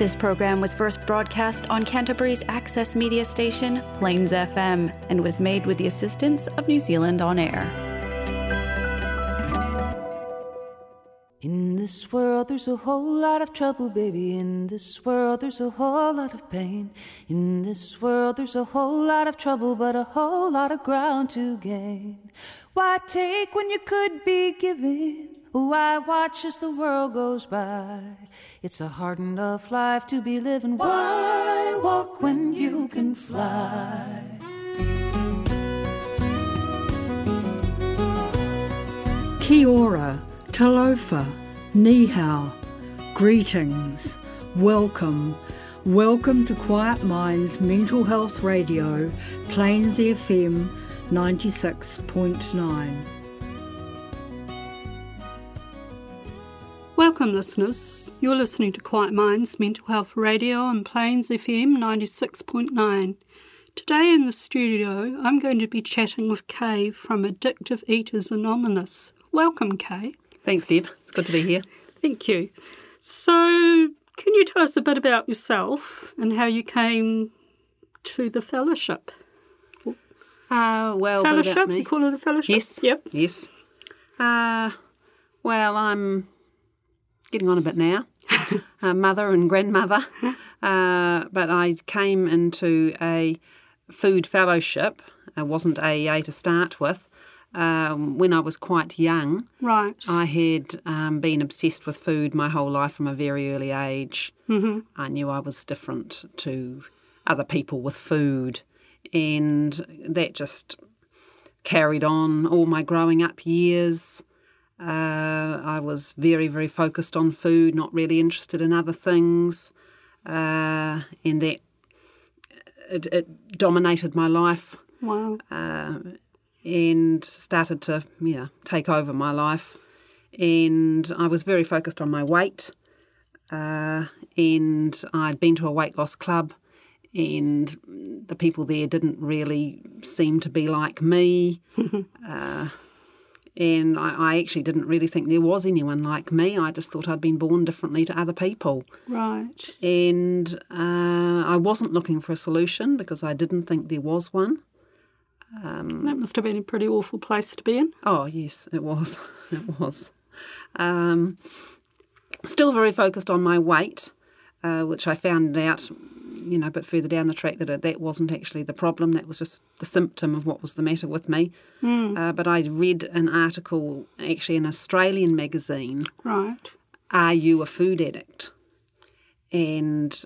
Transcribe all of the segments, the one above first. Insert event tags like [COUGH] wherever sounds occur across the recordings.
This program was first broadcast on Canterbury's access media station, Plains FM, and was made with the assistance of New Zealand On Air. In this world, there's a whole lot of trouble, baby. In this world, there's a whole lot of pain. In this world, there's a whole lot of trouble, but a whole lot of ground to gain. Why take when you could be giving? Why watch as the world goes by? It's a hard enough life to be living. Why walk when you can fly? Kia ora, talofa, ni greetings, welcome. Welcome to Quiet Minds Mental Health Radio, Plains FM 96.9. Welcome, listeners. You're listening to Quiet Minds Mental Health Radio on Plains FM 96.9. Today in the studio, I'm going to be chatting with Kay from Addictive Eaters Anonymous. Welcome, Kay. Thanks, Deb. It's good to be here. Thank you. So, can you tell us a bit about yourself and how you came to the fellowship? Uh, well, fellowship? You call it a fellowship? Yes. Yep. Yes. Uh, well, I'm getting on a bit now. [LAUGHS] uh, mother and grandmother. Uh, but I came into a food fellowship. I wasn't AEA to start with. Um, when I was quite young, Right. I had um, been obsessed with food my whole life from a very early age. Mm-hmm. I knew I was different to other people with food, and that just carried on all my growing up years. Uh, I was very, very focused on food, not really interested in other things, uh, and that it, it dominated my life Wow. uh, and started to yeah take over my life. And I was very focused on my weight, uh, and I'd been to a weight loss club, and the people there didn't really seem to be like me. [LAUGHS] uh, and I, I actually didn't really think there was anyone like me. I just thought I'd been born differently to other people Right. and uh, I wasn't looking for a solution because I didn't think there was one. That must have been a pretty awful place to be in. Oh yes, it was. [LAUGHS] It was. Um, still very focused on my weight, uh, which I found out, you know, a bit further down the track that it, that wasn't actually the problem. That was just the symptom of what was the matter with me. Uh, but I read an article, actually, in an Australian magazine, Right. Are You a Food Addict? And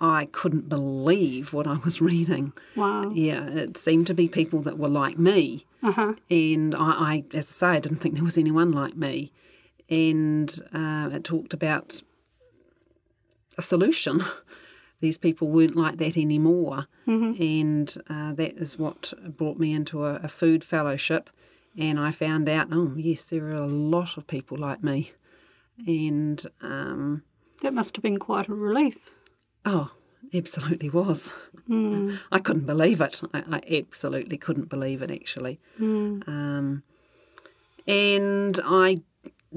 I couldn't believe what I was [LAUGHS] reading. Wow. Yeah, it seemed to be people that were like me. Uh-huh. And I, I, as I say, I didn't think there was anyone like me. And uh, it talked about a solution. [LAUGHS] These people weren't like that anymore. And uh, that is what brought me into a, a food fellowship. And I found out, oh, yes, there are a lot of people like me. And, um, That must have been quite a relief. oh, absolutely was. I couldn't believe it. I, I absolutely couldn't believe it, actually. Um, and I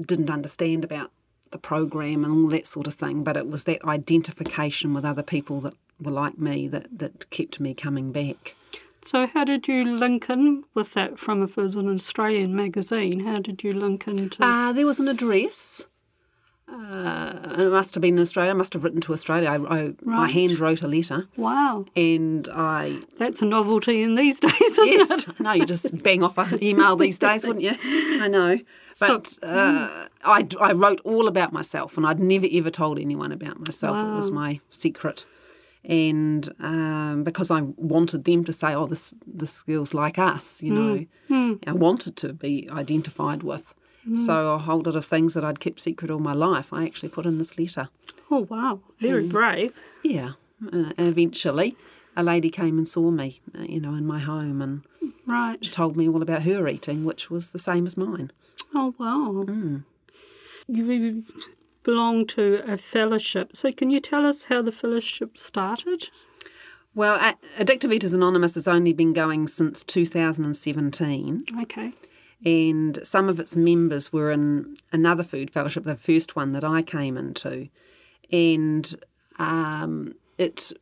didn't understand about the program and all that sort of thing, but it was that identification with other people that were like me that, that kept me coming back. So, how did you link in with that from if it was an Australian magazine? How did you link into? Uh, there was an address. Uh, it must have been in Australia. I must have written to Australia. I, I, I hand wrote a letter, wow, and I that's a novelty in these [LAUGHS] days, isn't yes, it? no, you just bang off an email these days, wouldn't you? I know, [LAUGHS] but uh, I, I wrote all about myself, and I'd never ever told anyone about myself. It was my secret, and um, because I wanted them to say, "Oh, this this girl's like us," you know, I wanted to be identified with. So hmm. a whole lot of things that I'd kept secret all my life, I actually put in this letter. Oh wow, very brave. Yeah, uh, and eventually, a lady came and saw me, uh, you know, in my home, and Right. told me all about her eating, which was the same as mine. Oh wow. Hmm. You belong to a fellowship. So, can you tell us how the fellowship started? Well, Addictive Eaters Anonymous has only been going since 2017, Okay. And some of its members were in another food fellowship, the first one that I came into. And Um, it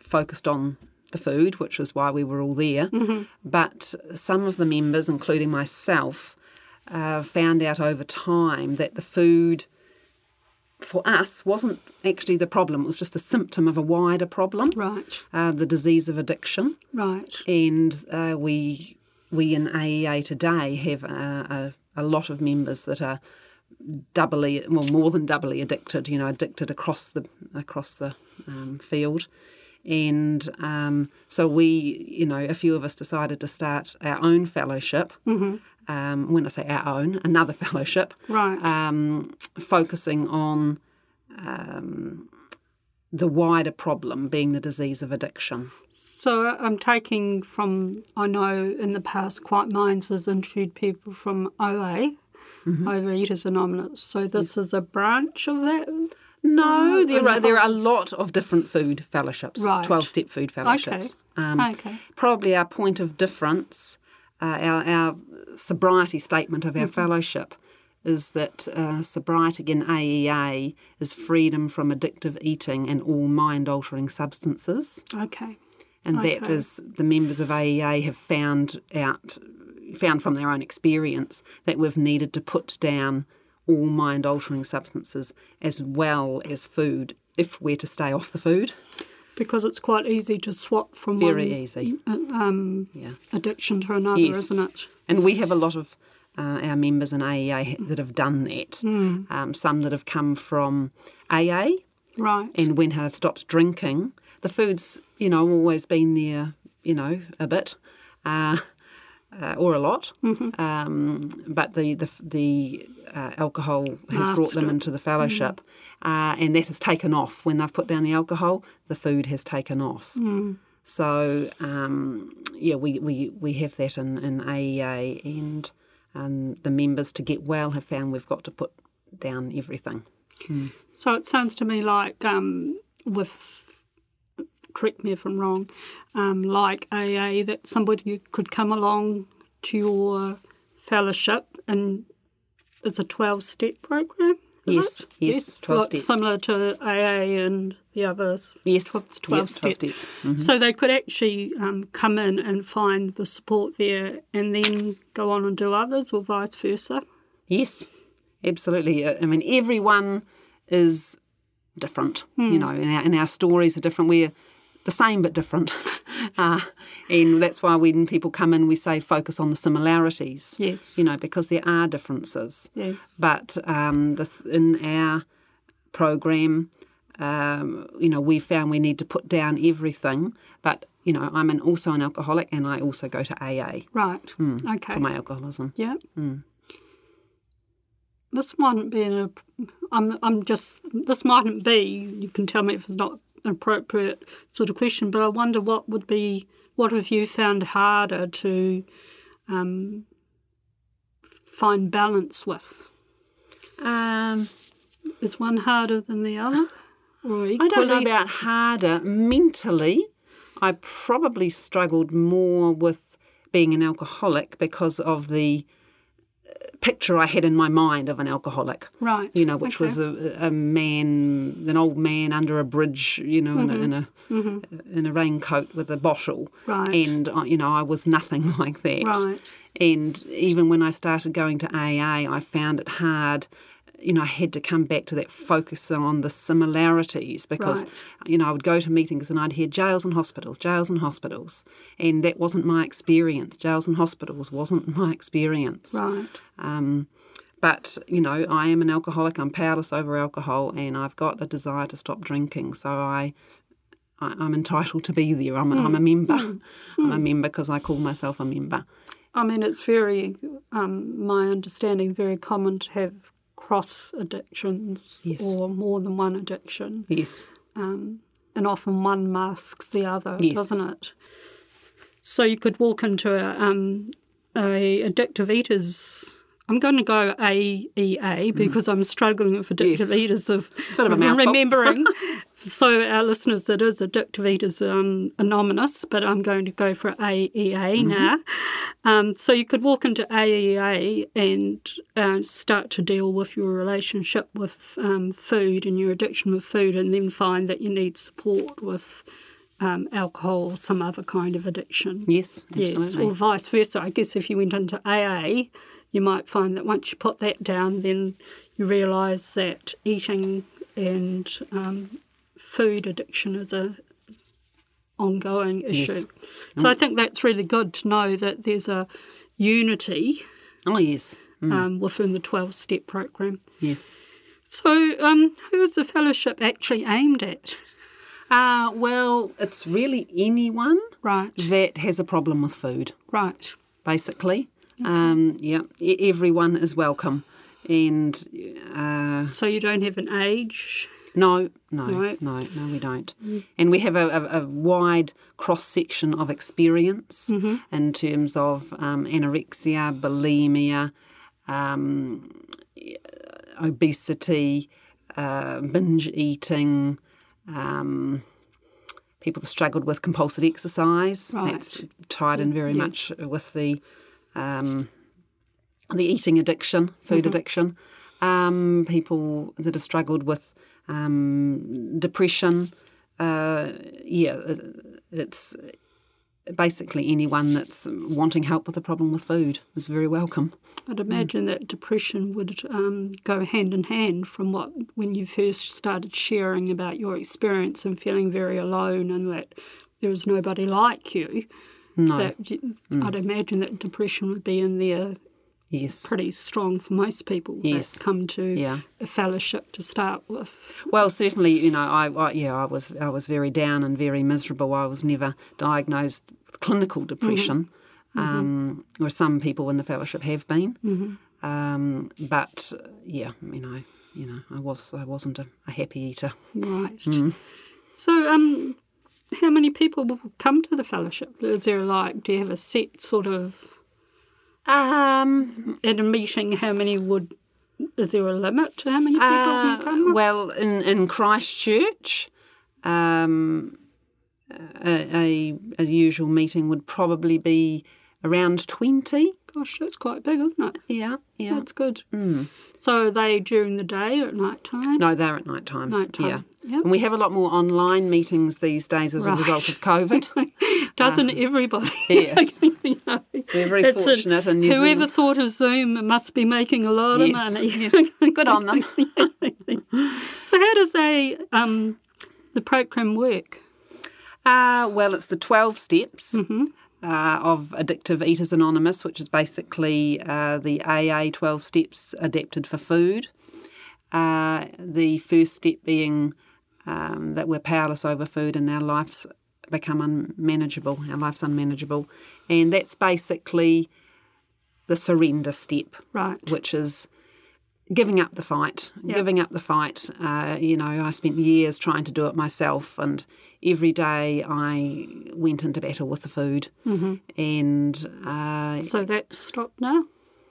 focused on the food, which was why we were all there. But some of the members, including myself, uh, found out over time that the food for us wasn't actually the problem. It was just a symptom of a wider problem, Right. uh, the disease of addiction. Right. And uh, we we in AEA today have a, a, a lot of members that are doubly, well, more than doubly addicted. You know, addicted across the across the um, field. And um, so we, you know, a few of us decided to start our own fellowship. Mm-hmm. Um, when I say our own, another [LAUGHS] fellowship, Right. um, focusing on um, the wider problem being the disease of addiction. So I'm taking from, I know in the past, Quiet Minds has interviewed people from OA, Mm-hmm. Overeaters Anonymous. So this is a branch of that? No, there are there are a lot of different food fellowships, Right. twelve step food fellowships. Um, okay. Probably our point of difference, uh, our, our sobriety statement of our fellowship, is that uh, sobriety in AEA is freedom from addictive eating and all mind altering substances. Okay. and that Okay. is the members of AEA have found out found from their own experience that we've needed to put down all mind altering substances as well as food if we're to stay off the food. Because it's quite easy to swap from Very one easy. um, Yeah. addiction to another, Yes. isn't it? And we have a lot of uh, our members in AEA that have done that. Um, some that have come from AA Right. and when have stopped drinking. The food's, you know, always been there, you know, a bit. Uh, uh, or a lot, um, but the the, the uh, alcohol has brought them into the fellowship, uh, and that has taken off. When they've put down the alcohol, the food has taken off. So um, yeah, we, we, we have that in, in AEA, and um, the members to get well have found we've got to put down everything. So it sounds to me like um, with, correct me if I'm wrong, um, like AA, that somebody could come along to your fellowship and it's a 12 step program. is Yes, it? yes, 12 like steps. Similar to AA and the others. Yes, tw- 12 yep, 12 steps. steps. Mm-hmm. So they could actually um, come in and find the support there and then go on and do others or vice versa. Yes, absolutely. Uh, I mean, everyone is different, you know, and our, and our stories are different. We're the same but different. [LAUGHS] uh, and that's why when people come in, we say focus on the similarities, Yes. you know, because there are differences. Yes. But um, the, in our program, um, you know, we found we need to put down everything. But, you know, I'm an, also an alcoholic and I also go to AA Right. okay. for my alcoholism. Yeah. This mightn't be an. I'm. I'm just. This mightn't be. You can tell me if it's not an appropriate sort of question, but I wonder what would be. What have you found harder to um, find balance with? Um, Is one harder than the other, equally? I don't know about harder. Mentally, I probably struggled more with being an alcoholic because of the uh, picture I had in my mind of an alcoholic. Right. You know, which okay. was a, a man, an old man under a bridge, you know, in a, in a in a raincoat with a bottle. Mm-hmm. Right. And you know, I was nothing [LAUGHS] like that. Right. And even when I started going to AA, I found it hard. You know, I had to come back to that focus on the similarities because, Right. you know, I would go to meetings and I'd hear jails and hospitals, jails and hospitals. And that wasn't my experience. Jails and hospitals wasn't my experience. Right. Um, but, you know, I am an alcoholic. I'm powerless over alcohol and I've got a desire to stop drinking. So I, I I'm entitled to be there. I'm, I'm a member. I'm a member because I call myself a member. I mean, it's very, um, my understanding, very common to have cross addictions Yes. or more than one addiction. Yes. um, and often one masks the other, Yes. doesn't it? So you could walk into a, um, a addictive eaters. I'm going to go AEA because I'm struggling with addictive Mm. Yes. eaters of of remembering [LAUGHS] So, our listeners, it is Addictive Eaters um, Anonymous, but I'm going to go for AEA now. Um, so, you could walk into AEA and uh, start to deal with your relationship with um, food and your addiction with food, and then find that you need support with um, alcohol or some other kind of addiction. Yes, Yes, or vice versa. I guess if you went into AA, you might find that once you put that down, then you realise that eating and um, food addiction is a ongoing issue. So I think that's really good to know that there's a unity Oh, yes. Mm, um, within the 12 step program. yes. So, um, who is the fellowship actually aimed at? Uh, well, it's really anyone Right, that has a problem with food, right. basically. Um, yeah, e- everyone is welcome. And uh, So you don't have an age. No, no, Right. no, no, we don't. And we have a, a, a wide cross section of experience in terms of um, anorexia, bulimia, um, obesity, uh, binge eating, um, people that struggled with compulsive exercise. Right. That's tied in very much with the um, the eating addiction, food addiction. Um, people that have struggled with um, depression. Uh, yeah, it's basically anyone that's wanting help with a problem with food is very welcome. I'd imagine that depression would um, go hand in hand from what when you first started sharing about your experience and feeling very alone and that there was nobody like you. No, That you- I'd imagine that depression would be in there yes. pretty strong for most people Yes. that come to Yeah. a fellowship to start with. Well, certainly, you know, I, I yeah, I was I was very down and very miserable. I was never diagnosed with clinical depression, um, or some people in the fellowship have been. Um, but yeah, you know, you know, I was I wasn't a, a happy eater. Right. Mm. So, um, how many people will come to the fellowship? Is there like, do you have a set sort of Um, at a meeting? How many would? Is there a limit to how many people Uh, can come? well, in, in Christchurch, um, a, a, a usual meeting would probably be around 20. Gosh, that's quite big, isn't it? Yeah, yeah. That's good. So are they during the day or at night time? No, they're at night time. Night time, Yeah. yep. And we have a lot more online meetings these days as Right. a result of COVID. [LAUGHS] Doesn't everybody? [LAUGHS] yes. You know, We're very fortunate New Whoever Zealand. thought of Zoom must be making a lot of money. yes. Good on them. [LAUGHS] So how does um, the program work? Uh, well, it's the 12 steps Mm-hmm. Uh, of Addictive Eaters Anonymous, which is basically uh, the AA 12 steps adapted for food. Uh, the first step being um, that we're powerless over food and our lives become unmanageable, our life's unmanageable. And that's basically the surrender step. Right. which is giving up the fight. Giving up the fight. Uh, you know, I spent years trying to do it myself, and every day I went into battle with the food. Mm-hmm. And uh, So that's stopped now.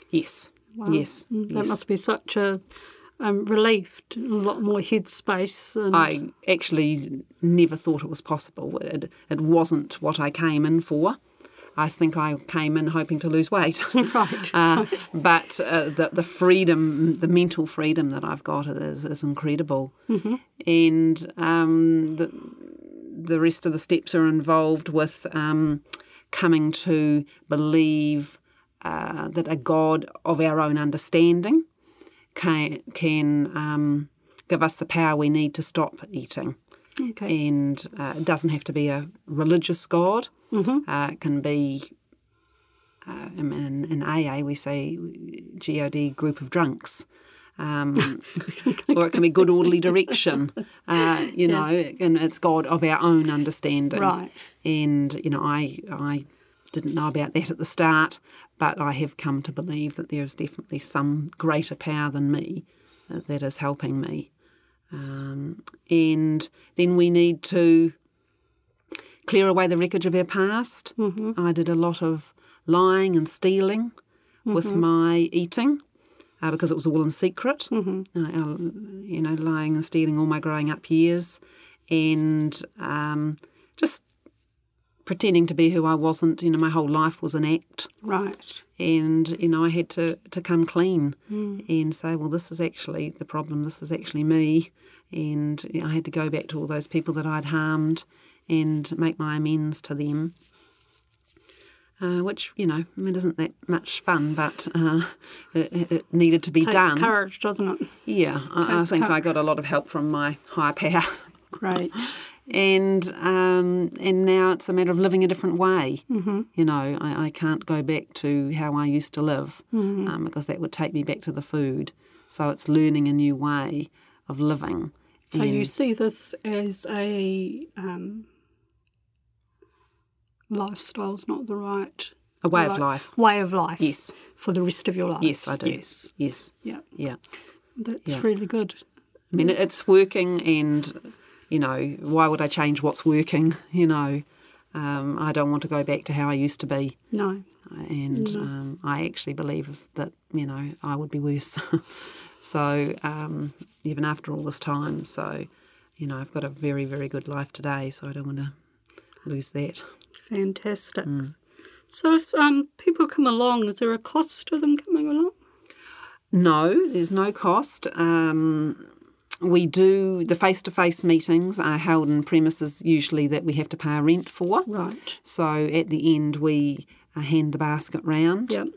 yes, yes, Mm, That yes. must be such a um, relief, a lot more headspace. And, I actually never thought it was possible. It, it wasn't what I came in for. I think I came in hoping to lose weight. [LAUGHS] [LAUGHS] Right. Uh, but uh, the, the freedom, the mental freedom that I've got is, is incredible. Mm-hmm. And um, the, the rest of the steps are involved with um, coming to believe uh, that a God of our own understanding can, can um, give us the power we need to stop eating. Okay. And uh, it doesn't have to be a religious God. Uh, it can be, uh, in, in AA, we say GOD, group of drunks. Um, [LAUGHS] or it can be good orderly direction, uh, you know, and it's God of our own understanding. Right. And, you know, I, I didn't know about that at the start, but I have come to believe that there is definitely some greater power than me uh, that is helping me. Um, and then we need to clear away the wreckage of our past. Mm-hmm. I did a lot of lying and stealing with my eating uh, because it was all in secret. Mm-hmm. Uh, you know, lying and stealing all my growing up years. and um, just pretending to be who I wasn't. You know, my whole life was an act, Right. and you know, I had to to come clean and say, well, this is actually the problem. This is actually me, and you know, I had to go back to all those people that I'd harmed and make my amends to them. Uh, which you know, I mean, isn't that much fun, but uh, it, it- it needed to be Takes done. courage, doesn't it? Yeah, I, I think cour- I got a lot of help from my higher power. Great. [LAUGHS] and um, and now it's a matter of living a different way. Mm-hmm. You know, I, I can't go back to how I used to live um, because that would take me back to the food. So it's learning a new way of living. So you see this as a um, lifestyle's not the right a way of life. way of life. Yes. For the rest of your life. Yes, I do. Yes. Yes, Yeah. yeah. That's Yeah. really good. I mean, it's working, and you know, why would I change what's working? You know, um, I don't want to go back to how I used to be. No. and um, I actually believe that you know I would be worse. [LAUGHS] so um, even after all this time, so you know I've got a very very good life today, so I don't want to lose that. Fantastic. Mm. So if um, people come along, is there a cost to them coming along? No, there's no cost. Um, we do the face to face meetings are held in premises usually that we have to pay rent for. Right. So at the end we uh, hand the basket round. Yep.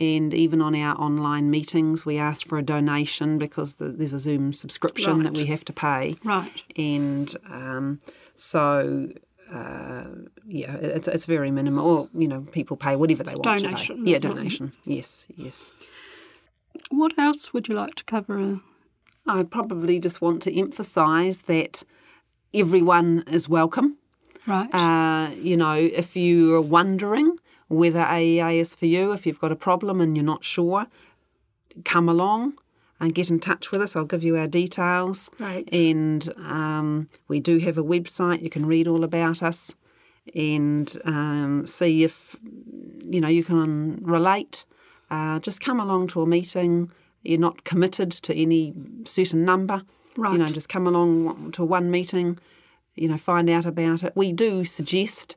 And even on our online meetings, we ask for a donation because the, there's a Zoom subscription that we have to pay. Right. And um, so, uh, yeah, it's, it's very minimal. Or, you know, people pay whatever they want donation. Yeah, donation. Yes, yes. What else would you like to cover? I probably just want to emphasise that everyone is welcome. Right. Uh, you know, if you are wondering whether AEA is for you, if you've got a problem and you're not sure, come along and get in touch with us. I'll give you our details. Right. And um, we do have a website. You can read all about us and um, see if you know you can relate. Uh, just come along to a meeting. You're not committed to any certain number. Right. You know, just come along to one meeting. You know, find out about it. We do suggest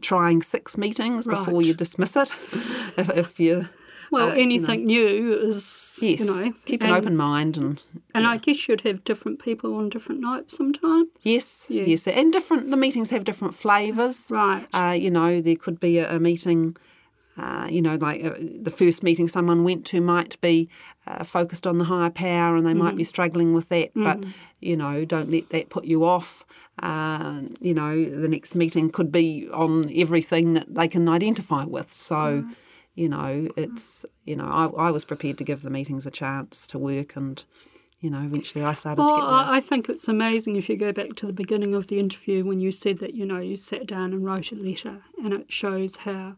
trying six meetings before you dismiss it. [LAUGHS] if, if you, well, uh, you know. anything new is, yes, you know. keep an and- open mind and And I guess you'd have different people on different nights sometimes. Yes, Yes. yes, and different. The meetings have different flavours. Right. Uh, you know, there could be a, a meeting. Uh, you know, like uh, the first meeting someone went to might be uh, focused on the higher power, and they might be struggling with that. But you know, don't let that put you off. Uh, you know, the next meeting could be on everything that they can identify with. So, you know, it's you know, I, I was prepared to give the meetings a chance to work, and you know, eventually I started to Well, get. well. I I think it's amazing if you go back to the beginning of the interview when you said that you know you sat down and wrote a letter, and it shows how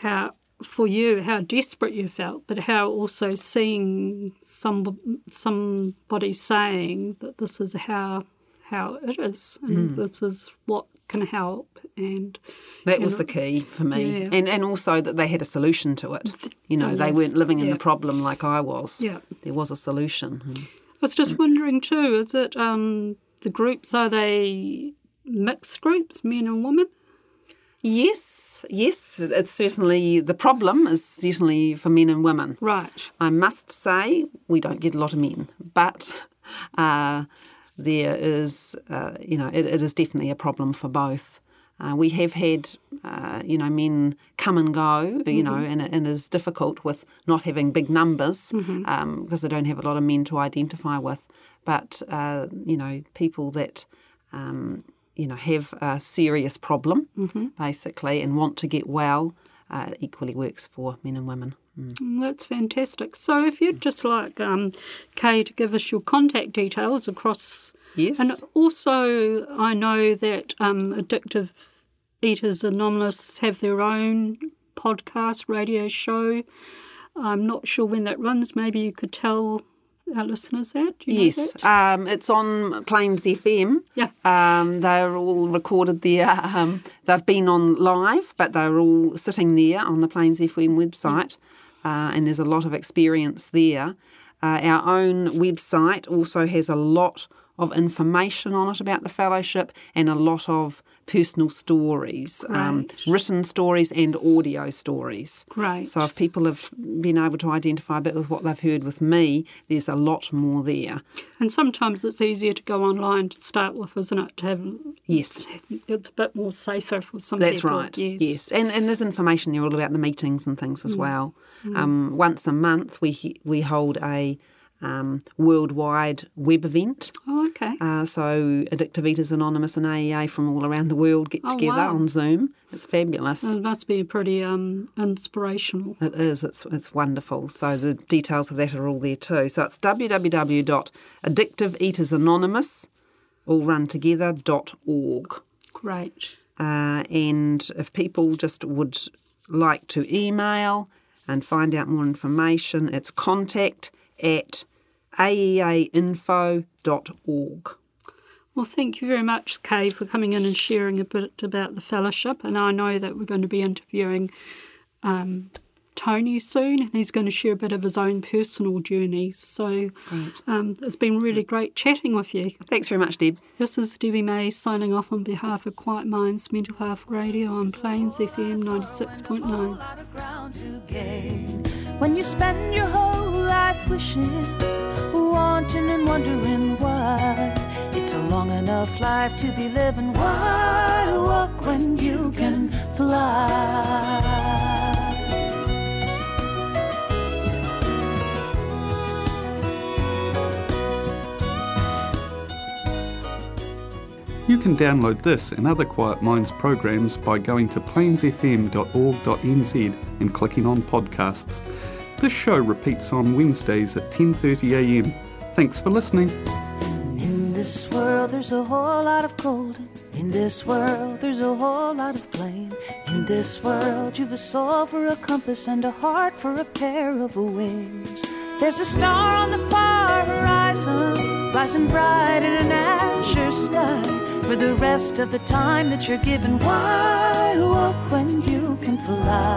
how for you how desperate you felt, but how also seeing some somebody saying that this is how how it is, and Mm. this is what can help, and That was know, the key for me, Yeah. and and also that they had a solution to it. You know, Yeah. they weren't living in Yeah. the problem like I was. Yeah. there was a solution. I was just wondering too, is it um, the groups, are they mixed groups, men and women? Yes, yes, it's certainly the problem is certainly for men and women. Right. I must say we don't get a lot of men, but uh, there is, uh, you know, it, it is definitely a problem for both. Uh, we have had, uh, you know, men come and go, you know, and, and it is difficult with not having big numbers um, because they don't have a lot of men to identify with. But, uh, you know, people that, um, you know, have a serious problem, basically, and want to get well, uh, it equally works for men and women. Mm, That's fantastic. So, if you'd just like um, Kay to give us your contact details across, Yes. and also I know that um, Addictive Eaters Anonymous have their own podcast radio show. I'm not sure when that runs. Maybe you could tell our listeners that. Do you know Yes, um, it's on Plains FM. Yeah. Um, they're all recorded there. Um, they've been on live, but they're all sitting there on the Plains FM website, uh, and there's a lot of experience there. Uh, our own website also has a lot of information on it about the fellowship and a lot of personal stories, um, written stories and audio stories. Great. So if people have been able to identify a bit with what they've heard with me, there's a lot more there. And sometimes it's easier to go online to start with, isn't it? To have Yes. it's a bit more safer for some That's people. right. Yes. And and there's information there all about the meetings and things as well. Um, once a month, we we hold a um, worldwide web event. Oh, okay. Uh, so Addictive Eaters Anonymous and AEA from all around the world get Oh, together wow. on Zoom. It's fabulous. it must be pretty um, inspirational. It is. It's it's wonderful. So the details of that are all there too. So it's www.addictiveeatersanonymous, all run together, dot org. Great. Uh, and if people just would like to email and find out more information, it's contact at aeainfo.org. Well, thank you very much, Kay, for coming in and sharing a bit about the fellowship. And I know that we're going to be interviewing um, Tony soon, and he's going to share a bit of his own personal journey. So um, it's been really great chatting with you. Thanks very much, Deb. This is Debbie May signing off on behalf of Quiet Minds Mental Health Radio on Plains FM 96.9. lot of ground to gain when you spend your whole life wishing, wanting, and wondering why. It's a long enough life to be living. Why walk when you can fly? You can download this and other Quiet Minds programs by going to plainsfm.org.nz and clicking on podcasts. This show repeats on Wednesdays at 10:30 a.m. Thanks for listening. In this world, there's a whole lot of golden. In this world, there's a whole lot of blame. In this world, you've a soul for a compass and a heart for a pair of wings. There's a star on the far horizon, rising bright in an azure sky. For the rest of the time that you're given, why walk when you can fly?